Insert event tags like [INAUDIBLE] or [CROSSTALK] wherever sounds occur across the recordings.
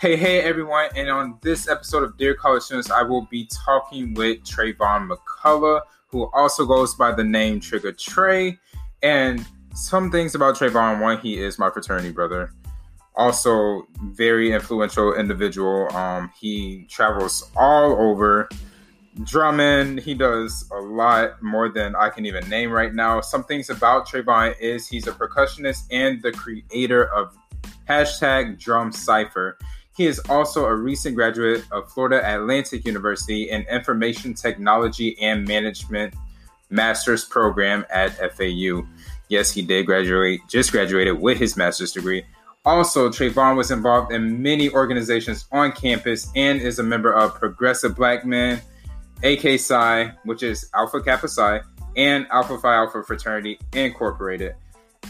Hey, hey, everyone. And on this episode of Dear College Students, I will be talking with Trayvon McCullough, who also goes by the name Trigger Trey. And some things about Trayvon one, he is my fraternity brother. Also, very influential individual. Um, he travels all over drumming. He does a lot more than I can even name right now. Some things about Trayvon is he's a percussionist and the creator of hashtag Drum Cipher. He is also a recent graduate of Florida Atlantic University in Information Technology and Management Master's Program at FAU. Yes, he did graduate, just graduated with his master's degree. Also, Trayvon was involved in many organizations on campus and is a member of Progressive Black Men, AK Psi, which is Alpha Kappa Psi, and Alpha Phi Alpha Fraternity Incorporated.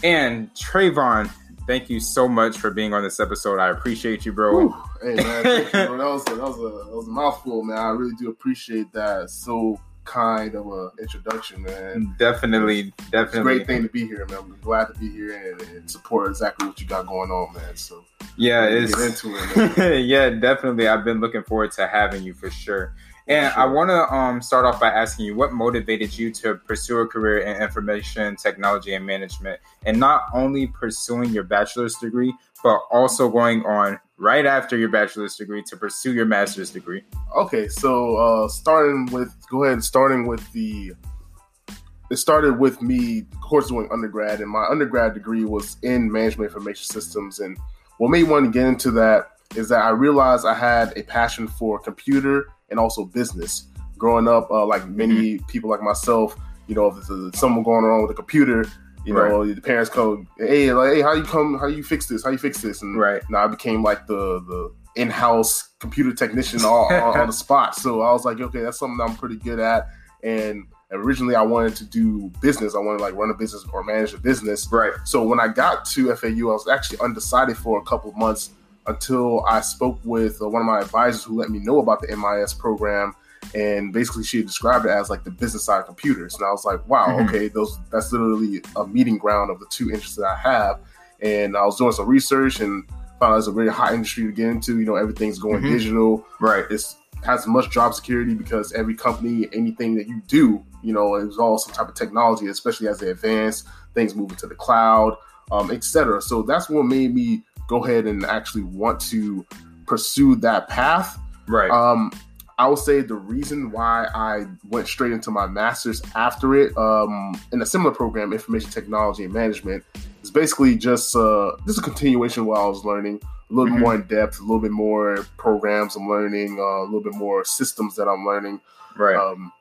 And Trayvon thank you so much for being on this episode. I appreciate you, bro. Whew. [LAUGHS] Hey man, you, that was a, that was a that was a mouthful, man. I really do appreciate that. So kind of a introduction, man. Definitely, definitely. It's a great thing to be here, man. I'm glad to be here and, and support exactly what you got going on, man. So yeah, it's get into it. [LAUGHS] yeah, definitely. I've been looking forward to having you for sure. And. I want to um, start off by asking you what motivated you to pursue a career in information technology and management, and not only pursuing your bachelor's degree, but also going on right after your bachelor's degree to pursue your master's degree. Okay, so uh, starting with go ahead, starting with the it started with me, of course, doing undergrad, and my undergrad degree was in management information systems. And what made me want to get into that is that I realized I had a passion for computer and also business. Growing up, uh, like many mm-hmm. people like myself, you know, if there's something going on with a computer, you know, right. the parents come, hey, like, hey, how you come, how you fix this, how you fix this, and right now I became like the the in-house computer technician all, all on the [LAUGHS] spot. So I was like, okay, that's something I'm pretty good at. And originally, I wanted to do business. I wanted to like run a business or manage a business. Right. So when I got to FAU, I was actually undecided for a couple months until I spoke with uh, one of my advisors who let me know about the MIS program. And basically, she described it as like the business side of computers. And I was like, wow, mm-hmm. okay, those that's literally a meeting ground of the two interests that I have. And I was doing some research and found it's a very hot industry to get into. You know, everything's going mm-hmm. digital. Right. It's has much job security because every company, anything that you do, you know, it's all some type of technology, especially as they advance, things moving to the cloud, um, etc. So that's what made me go ahead and actually want to pursue that path. Right. Um, I would say the reason why I went straight into my master's after it, um, in a similar program, information technology and management, is basically just uh, this is a continuation of what I was learning, a little mm-hmm. bit more in depth, a little bit more programs I'm learning, uh, a little bit more systems that I'm learning. Right. Um,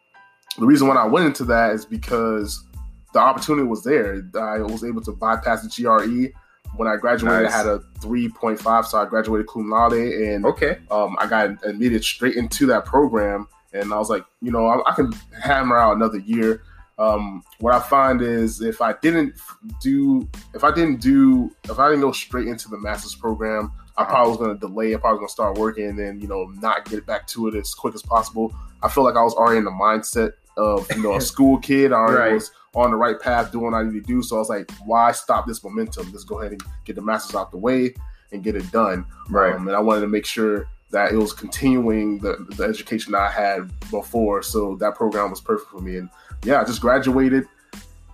the reason why I went into that is because the opportunity was there. I was able to bypass the GRE when I graduated, nice. I had a 3.5, so I graduated cum laude, and okay, um, I got admitted straight into that program, and I was like, you know, I, I can hammer out another year. Um, what I find is if I didn't do, if I didn't do, if I didn't go straight into the master's program, I probably was going to delay. I probably was going to start working and then, you know, not get back to it as quick as possible. I feel like I was already in the mindset of, you know, a [LAUGHS] school kid. I right. was on the right path, doing what I need to do. So I was like, why stop this momentum? Let's go ahead and get the masters out the way and get it done. Right. Um, and I wanted to make sure that it was continuing the, the education I had before. So that program was perfect for me. And yeah, I just graduated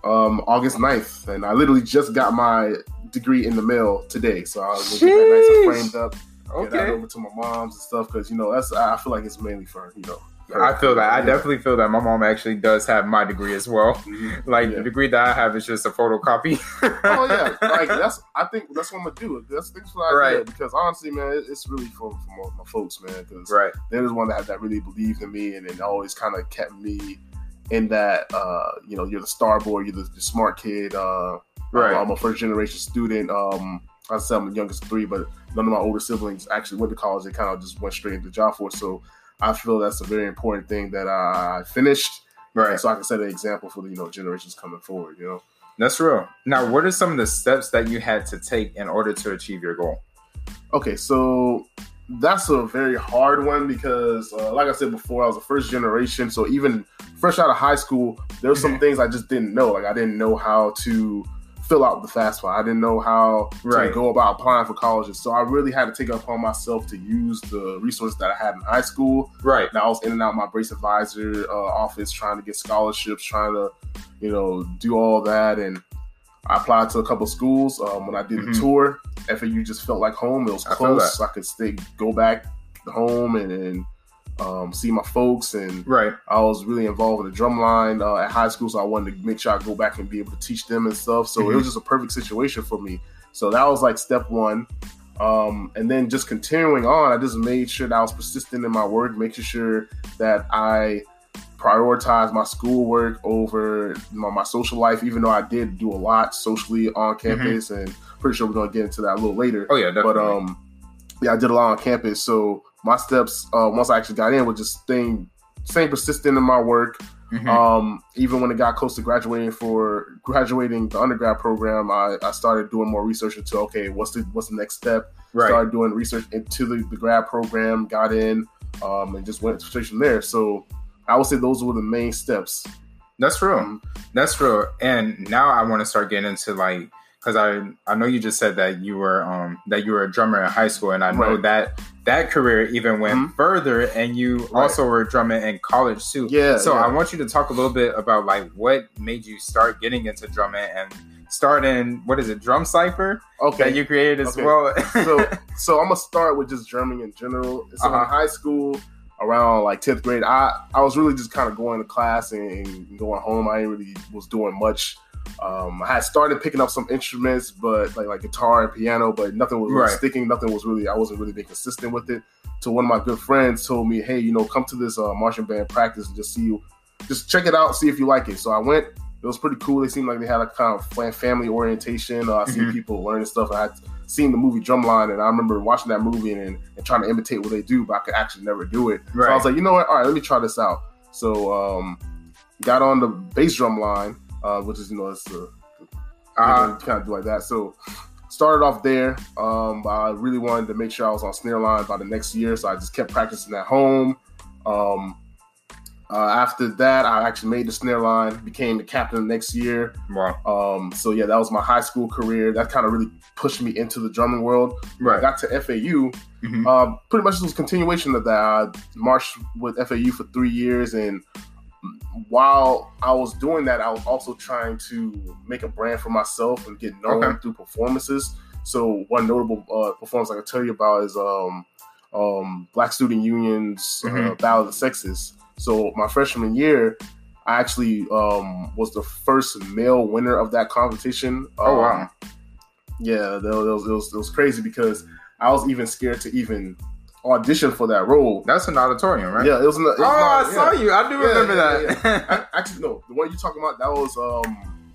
um, August 9th. And I literally just got my degree in the mail today. So I was get that nice and framed up. Okay. Get that over to my mom's and stuff because, you know, that's I feel like it's mainly for, you know, I feel that. I definitely feel that. My mom actually does have my degree as well. Mm-hmm. Like yeah. the degree that I have is just a photocopy. oh yeah, [LAUGHS] like that's. I think that's what I'm gonna do. That's, that's what I right. because honestly, man, it's really for, for my, my folks, man. Because right. they're the one that that really believed in me and, and always kind of kept me in that. Uh, you know, you're the star boy, you're the, the smart kid. Uh, right. I'm, I'm, a first generation student. Um, I said I'm the youngest of three, but none of my older siblings actually went to college. They kind of just went straight into the job force. So I feel that's a very important thing that I finished. Right. So I can set an example for the you know generations coming forward. You know. That's real. Now, what are some of the steps that you had to take in order to achieve your goal? Okay, so that's a very hard one because, uh, like I said before, I was a first generation. So even fresh out of high school, there were some [LAUGHS] things I just didn't know. Like I didn't know how to fill out the FAFSA. I didn't know how Right. to go about applying for colleges, so I really had to take it upon myself to use the resources that I had in high school. Right. And I was in and out my brace advisor uh, office trying to get scholarships, trying to, you know, do all that. And I applied to a couple schools. Um, when I did Mhm. the tour, FAU just felt like home. It was I feel close. I could stay, go back home and, and um, see my folks. And Right. I was really involved in the drum line uh, at high school, so I wanted to make sure I go back and be able to teach them and stuff. So it Mhm. was just a perfect situation for me. So that was like step one. Um, and then just continuing on, I just made sure that I was persistent in my work, making sure that I prioritized my schoolwork over my, my social life, even though I did do a lot socially on campus. And pretty sure we're going to get into that a little later. Oh yeah, definitely. But um, yeah, I did a lot on campus. So my steps uh, once I actually got in was just staying, staying persistent in my work. Mhm. Um, even when it got close to graduating for graduating the undergrad program, I, I started doing more research into okay, what's the what's the next step? right. Started doing research into the, the grad program, got in, um, and just went straight from there. So I would say those were the main steps. That's real. Um, That's real. And now I want to start getting into like because I I know you just said that you were um that you were a drummer in high school, and I know Right. that that career even went Mhm. further, and you Right. also were a drummer in college too. Yeah, So yeah. I want you to talk a little bit about like what made you start getting into drumming and start in what is it drum cipher okay, that you created as Okay. well. so [LAUGHS] so I'm gonna start with just drumming in general. So Uh-huh. in high school, around like 10th grade, I I was really just kind of going to class and, and going home. I really was doing much. Um, I had started picking up some instruments, but like like guitar and piano, but nothing was really Right. sticking. Nothing was really. I wasn't really being consistent with it. So one of my good friends told me, "Hey, you know, come to this uh, marching band practice and just see, you, just check it out, see if you like it." So I went. It was pretty cool. They seemed like they had a kind of family orientation. Uh, I seen Mhm. people learning stuff. I had seen the movie Drumline, and I remember watching that movie and, and trying to imitate what they do, but I could actually never do it. So I was like, you know what? All right, let me try this out. So um, got on the bass drum line, uh, which is you know it's uh, Uh, kind of do like that. So started off there. Um, I really wanted to make sure I was on snare line by the next year, so I just kept practicing at home. Um, uh, after that, I actually made the snare line, became the captain the next year. wow. Um, so yeah, that was my high school career. That kind of really pushed me into the drumming world. When I Right. got to FAU. Mhm. Um, pretty much it was a continuation of that. I marched with FAU for three years, and while I was doing that, I was also trying to make a brand for myself and get known Okay. through performances. So one notable uh, performance I can tell you about is um, um, Black Student Union's uh, Mhm. Battle of the Sexes. So my freshman year, I actually um, was the first male winner of that competition. Oh Um, wow. yeah, that was, it was it was crazy because I was even scared to even audition for that role. That's an auditorium, right? Yeah, it was. Not, it Oh, was I not- saw yeah. you. I do Yeah, remember yeah, that. [LAUGHS] I, actually, no, the one you're talking about that was um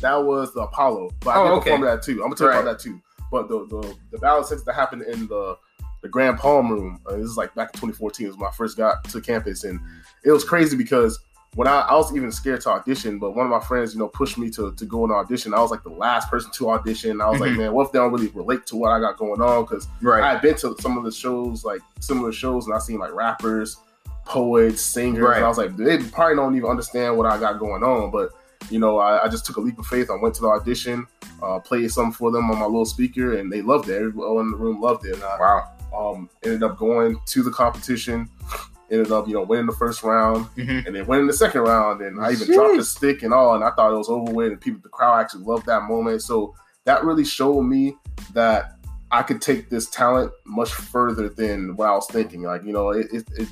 that was the Apollo. But I Oh, did okay. perform that too. I'm gonna tell you Right. about that too. But the the the battle six that happened in the the Grand Palm Room. Uh, this is like back in 2014. It was when I first got to campus, and it was crazy because when I, I was even scared to audition, but one of my friends, you know, pushed me to to go and audition. I was like the last person to audition. I was like, Mhm. man, what if they don't really relate to what I got going on? Because I right. had been to some of the shows, like similar shows, and I seen like rappers, poets, singers, Right. and I was like, they probably don't even understand what I got going on. But you know, I, I just took a leap of faith. I went to the audition, uh, played something for them on my little speaker, and they loved it. Everyone in the room loved it. And I Wow. um, ended up going to the competition. Ended up, you know, winning the first round, Mhm. and then winning the second round. And I even dropped the stick and all, and I thought it was over with. And people, the crowd actually loved that moment. So that really showed me that I could take this talent much further than what I was thinking. Like, you know, it, it, it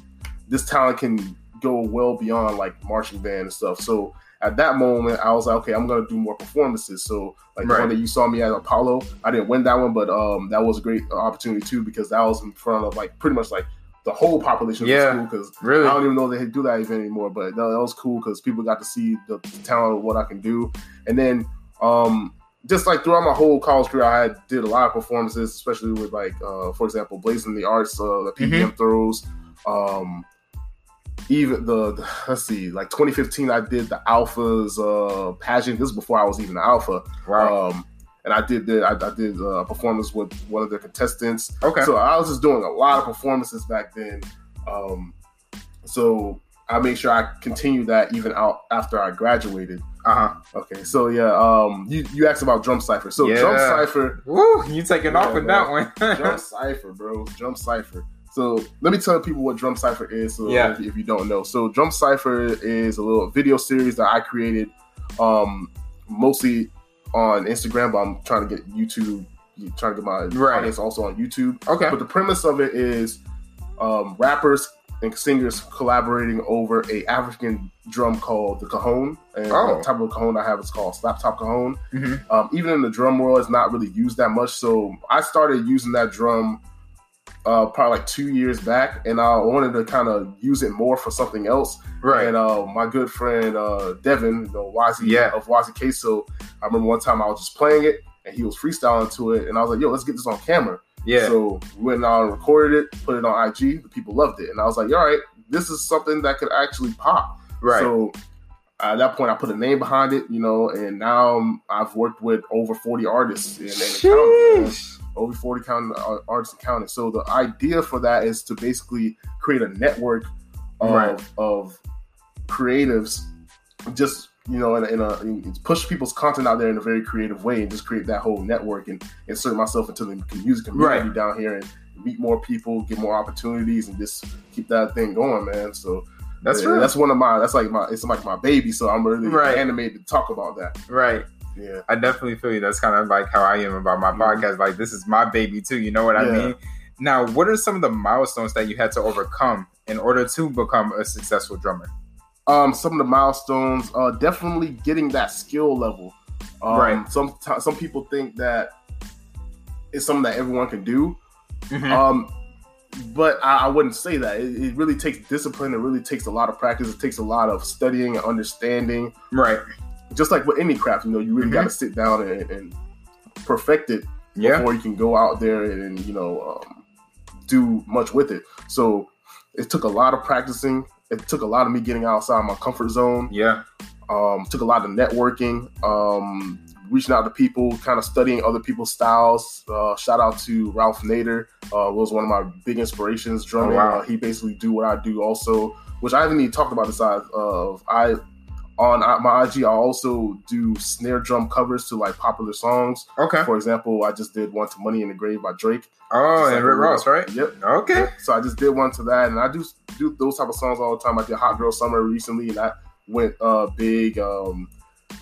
this talent can go well beyond like marching band and stuff. So at that moment, I was like, okay, I'm gonna do more performances. So like the one that you saw me at Apollo, I didn't win that one, but um, that was a great opportunity too because that was in front of like pretty much like the whole population of Yeah. the school because Really? I don't even know they do that event anymore, but that, that was cool because people got to see the, the talent of what I can do. And then, um, just like throughout my whole college career, I had, did a lot of performances, especially with like, uh, for example, Blazing the Arts, uh, the PBM throws. Um, even the, the- let's see, like 2015, I did the Alphas uh, pageant. This is before I was even an Alpha. Wow. Um, and I did the I, I did uh, a performance with one of their contestants. okay. So I was just doing a lot of performances back then. Um, so I made sure I continued that even out after I graduated. uh Uh huh. Okay, so yeah, um, you, you asked about Drum Cipher. So Drum Cipher, Woo, you taking off with that one. [LAUGHS] Drum. Cipher, bro, Drum Cipher. So let me tell people what Drum Cipher is. So Yeah. if, if you don't know, so Drum Cipher is a little video series that I created, um, mostly on Instagram. But I'm trying to get YouTube, trying to get my Right. audience also on YouTube. okay. But the premise of it is um, rappers and singers collaborating over a African drum called the cajon. And Oh. the type of cajon I have is called slap top cajon. hmm Um, even in the drum world, it's not really used that much. So I started using that drum uh, probably like two years back, and I wanted to kind of use it more for something else. Right. And uh, my good friend uh, Devin, you know, Wazi Yeah. of Wazi Queso, I remember one time I was just playing it, and he was freestyling to it, and I was like, "Yo, let's get this on camera." yeah. So we went out and recorded it, put it on IG. The people loved it, and I was like, "All right, this is something that could actually pop." right. So at that point, I put a name behind it, you know, and now um, I've worked with over forty artists and, and counting, man. Over forty counting uh, artists counting. So the idea for that is to basically create a network of Right. of creatives, just you know, in, a- in a in, push people's content out there in a very creative way, and just create that whole network and insert myself into the music community Right. down here and meet more people, get more opportunities, and just keep that thing going, man. So That's yeah, real. That's one of my. That's like my. It's like my baby. So I'm really Right. animated to talk about that. right. Yeah. I definitely feel you. That's kind of like how I am about my podcast. Like this is my baby too. You know what I mean? Now, what are some of the milestones that you had to overcome in order to become a successful drummer? Um, some of the milestones. Uh, definitely getting that skill level. Um, Right. Some some people think that it's something that everyone can do. Mhm. Um, but I, I wouldn't say that. It, it really takes discipline. It really takes a lot of practice. It takes a lot of studying and understanding. right. Just like with any craft, you know, you really Mhm. got to sit down and, and perfect it Yeah. before you can go out there and you know um, do much with it. So it took a lot of practicing. It took a lot of me getting outside my comfort zone. Yeah. Um, took a lot of networking, um, reaching out to people, kind of studying other people's styles. Uh, shout out to Ralph Nader, uh, was one of my big inspirations drumming. Oh, wow. uh, he basically do what I do also, which I haven't even talked about the side of I. On my IG, I also do snare drum covers to like popular songs. Okay. For example, I just did one to "Money in the Grave" by Drake. Oh, and like Rick Ross, right? Yep. Okay. So I just did one to that, and I do do those type of songs all the time. I did "Hot Girl Summer" recently, and that went uh big. Um,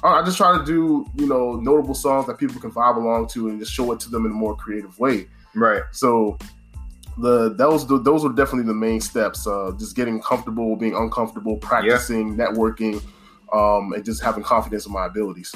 I I just try to do you know notable songs that people can vibe along to, and just show it to them in a more creative way. Right. So the those those were definitely the main steps. Uh, just getting comfortable, being uncomfortable, practicing, networking, um, and just having confidence in my abilities.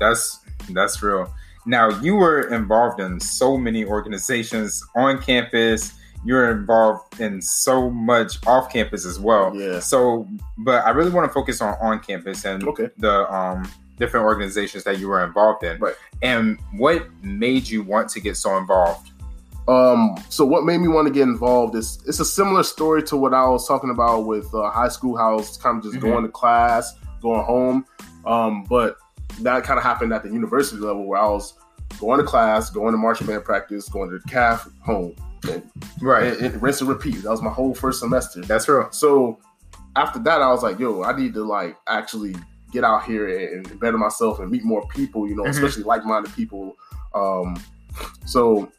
That's that's real. Now you were involved in so many organizations on campus. You're involved in so much off campus as well. Yeah. So, but I really want to focus on on campus and Okay. the um different organizations that you were involved in. Right. And what made you want to get so involved? Um, so what made me want to get involved is it's a similar story to what I was talking about with uh, high school, how I was kind of just Mhm. going to class, going home. Um, but that kind of happened at the university level where I was going to class, going to marching band practice, going to the calf, home, and, and, and rinse and repeat. That was my whole first semester. That's real. So after that, I was like, yo, I need to like actually get out here and, better myself and meet more people, you know, Mhm. especially like minded people. Um, so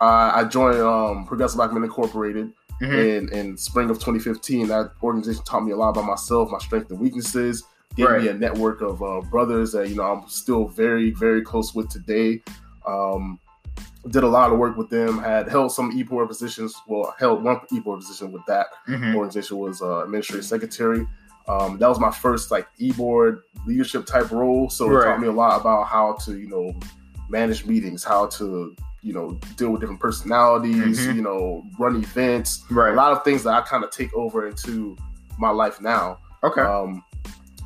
I, I joined um, Progressive Black Men Incorporated Mhm. in, in spring of 2015. That organization taught me a lot about myself, my strengths and weaknesses, gave Right. me a network of uh, brothers that, you know, I'm still very, very close with today. Um, did a lot of work with them, had held some e-board positions, well, held one e-board position with that Mhm. organization was uh, administrative secretary. Um, that was my first like e-board leadership type role. So it taught me a lot about how to, you know, manage meetings, how to, you know, deal with different personalities, Mhm. you know, run events, a lot of things that I kind of take over into my life now. Okay. Um,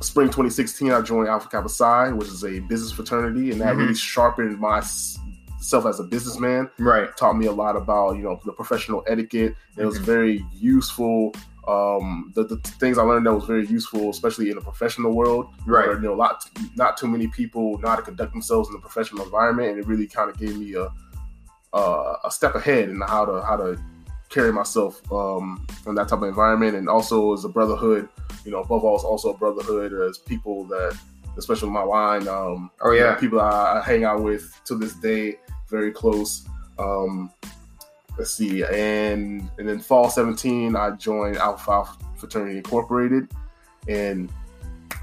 spring 2016, I joined Alpha Kappa Psi, which is a business fraternity, and that Mhm. really sharpened myself as a businessman right. taught me a lot about you know the professional etiquette. It was Mhm. very useful. Um, the, the things I learned that was very useful, especially in the professional world, Right. where you know, a lot, not too many people know how to conduct themselves in the professional environment, and it really kind of gave me a uh, a step ahead in how to how to carry myself um, in that type of environment, and also as a brotherhood. You know, above all, it's also a brotherhood as people that especially my line. Um, Oh you know, yeah. people I, I hang out with to this day, very close. Um, let's see, and and then fall seventeen, I joined Alpha Alpha Fraternity Incorporated, and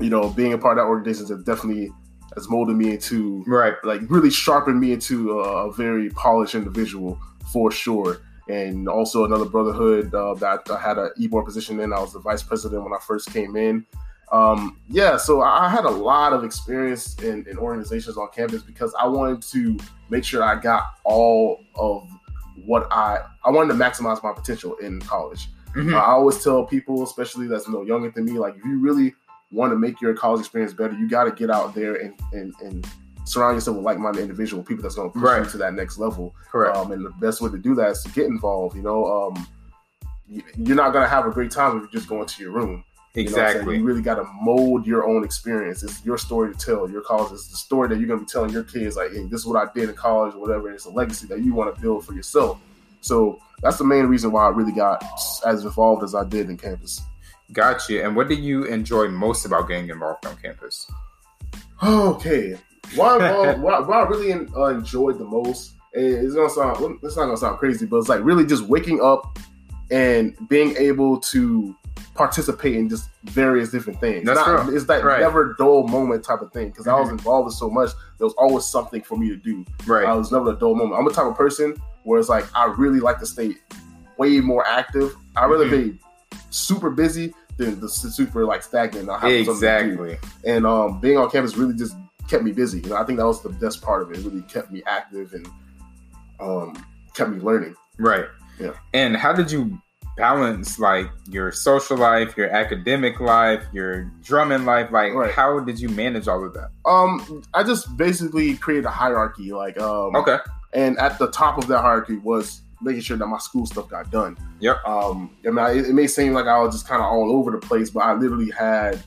you know, being a part of that organization has definitely has molded me into Right. like really sharpened me into a, a very polished individual for sure. And also another brotherhood uh, that I had an e-board position in. I was the vice president when I first came in. Um, yeah, so I had a lot of experience in, in organizations on campus because I wanted to make sure I got all of what I I wanted to maximize my potential in college. Mhm. I always tell people, especially that's you know younger than me, like if you really want to make your college experience better, you got to get out there and, and and surround yourself with like-minded individual people that's going to push Right. you to that next level. Correct. Um, and the best way to do that is to get involved. You know, um, you're not going to have a great time if you're just go into your room. You know what I'm saying? exactly. You really got to mold your own experience. It's your story to tell. Your college is the story that you're going to be telling your kids. Like, hey, this is what I did in college, or whatever. It's a legacy that you want to build for yourself. So that's the main reason why I really got as involved as I did in campus. Gotcha. And what did you enjoy most about getting involved on campus? Okay, what, I- what, what I really uh, enjoyed the most is gonna sound it's not gonna sound crazy, but it's like really just waking up and being able to participate in just various different things. That's Not- true. It's that Right. never dull moment type of thing because I was Mhm. involved in so much. There was always something for me to do. Right. I was never a dull moment. I'm the type of person where it's like I really like to stay way more active. I rather Mhm. be super busy than the super like stagnant. Not having something to do exactly. and um, being on campus really just kept me busy. You know, I think that was the best part of it. It really kept me active and um, kept me learning. Right. Yeah. And how did you balance like your social life, your academic life, your drumming life? Like, Right. how did you manage all of that? Um, I just basically created a hierarchy, like um, Okay. and at the top of that hierarchy was making sure that my school stuff got done. Yep. Um, I mean, I, it may seem like I was just kind of all over the place, but I literally had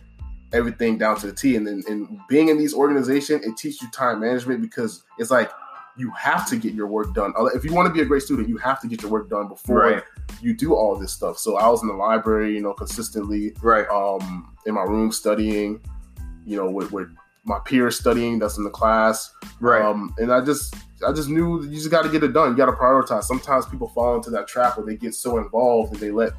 everything down to the T. And then, and being in these organizations, it teaches you time management because it's like you have to get your work done. If you want to be a great student, you have to get your work done before Right. you do all this stuff. So I was in the library, you know, consistently Right. um, in my room studying, you know, with, with my peers studying that's in the class. Right. Um, and I just I just knew you just got to get it done. You got to prioritize. Sometimes people fall into that trap where they get so involved and they let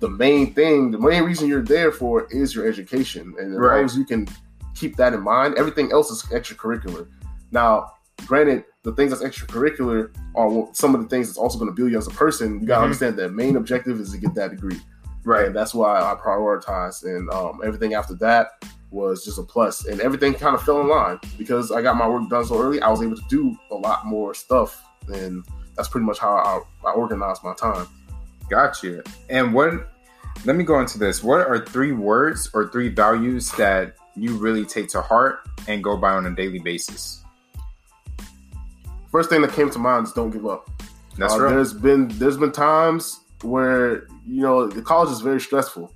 the main thing, the main reason you're there for is your education. And as Right. long as you can keep that in mind, everything else is extracurricular. Now, granted, the things that's extracurricular are some of the things that's also going to build you as a person. You got to Mhm. understand that main objective is to get that degree. right. And that's why I prioritized. And um, everything after that was just a plus. And everything kind of fell in line because I got my work done so early. I was able to do a lot more stuff. And that's pretty much how I, I organized my time. Got you. And what? Let me go into this. What are three words or three values that you really take to heart and go by on a daily basis? First thing that came to mind is don't give up. That's Uh, right. There's been there's been times where you know the college is very stressful.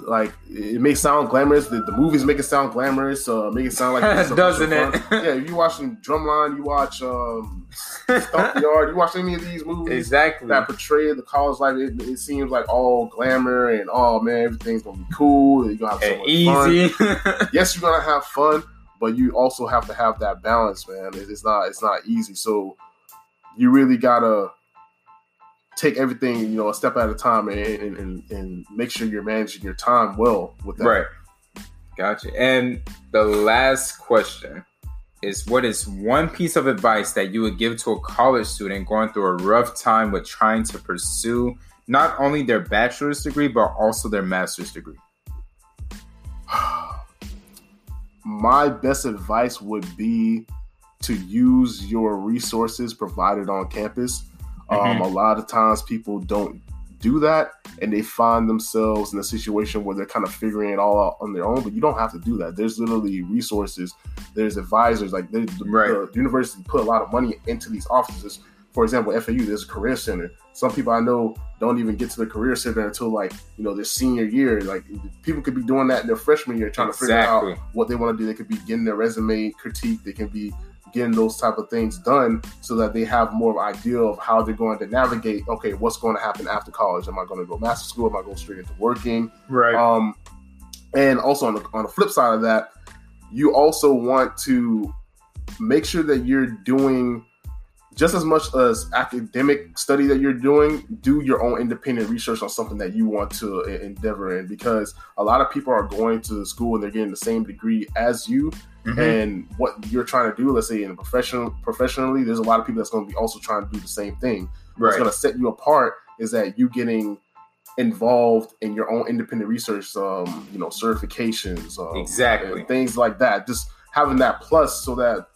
Like it may sound glamorous. The, the movies make it sound glamorous. Uh, make it sound like [LAUGHS] Doesn't it? yeah, you watching Drumline, you watch um, Stomp the [LAUGHS] Yard, you watch any of these movies exactly. that portray the college life. It, it seems like all glamour and oh man, everything's gonna be cool. You're gonna have so much fun easy. [LAUGHS] yes, you're gonna have fun, but you also have to have that balance, man. It- It's not it's not easy. So you really gotta take everything, you know, a step at a time and and, and, and make sure you're managing your time well with that. right. Gotcha. And the last question is what is one piece of advice that you would give to a college student going through a rough time with trying to pursue not only their bachelor's degree but also their master's degree? [SIGHS] My best advice would be to use your resources provided on campus. Um, Mhm. a lot of times people don't do that and they find themselves in a situation where they're kind of figuring it all out on their own, but you don't have to do that. There's literally resources, there's advisors, like the, Right. the university put a lot of money into these offices. For example, FAU, there's a career center. Some people I know don't even get to the career center until like, you know, their senior year. Like people could be doing that in their freshman year, trying to figure out what they want to do. They could be getting their resume critiqued. They can be getting those type of things done so that they have more of an idea of how they're going to navigate. Okay, what's going to happen after college? Am I going to go master school? Am I going straight into working? Right. Um, and also on the on the flip side of that, you also want to make sure that you're doing just as much as academic study that you're doing, do your own independent research on something that you want to endeavor in because a lot of people are going to school and they're getting the same degree as you. Mm-hmm. And what you're trying to do, let's say in professional professionally, there's a lot of people that's going to be also trying to do the same thing. Right. What's going to set you apart is that you getting involved in your own independent research, um, you know, certifications, um, exactly, things like that. Just having that plus so that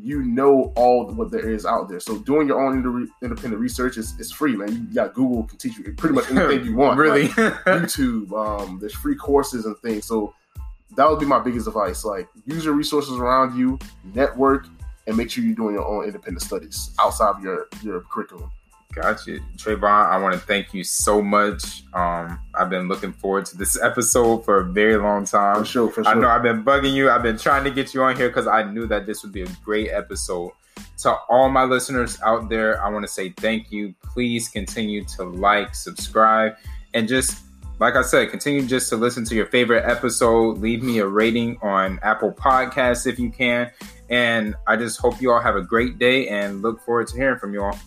you know all what there is out there. So doing your own independent research is, is free, man. You got Google can teach you pretty much anything you want. really, like YouTube. Um, there's free courses and things. So that would be my biggest advice. Like use your resources around you, network, and make sure you're doing your own independent studies outside of your your curriculum. Gotcha. Trayvon, I want to thank you so much. Um, I've been looking forward to this [LAUGHS] episode for a very long time. For sure, for sure. I know I've been bugging you. I've been trying to get you on here because I knew that this would be a great episode. To all my listeners out there, I want to say thank you. Please continue to like, subscribe, and just like I said, continue just to listen to your favorite episode. Leave me a rating on Apple Podcasts if you can. And I just hope you all have a great day and look forward to hearing from you all.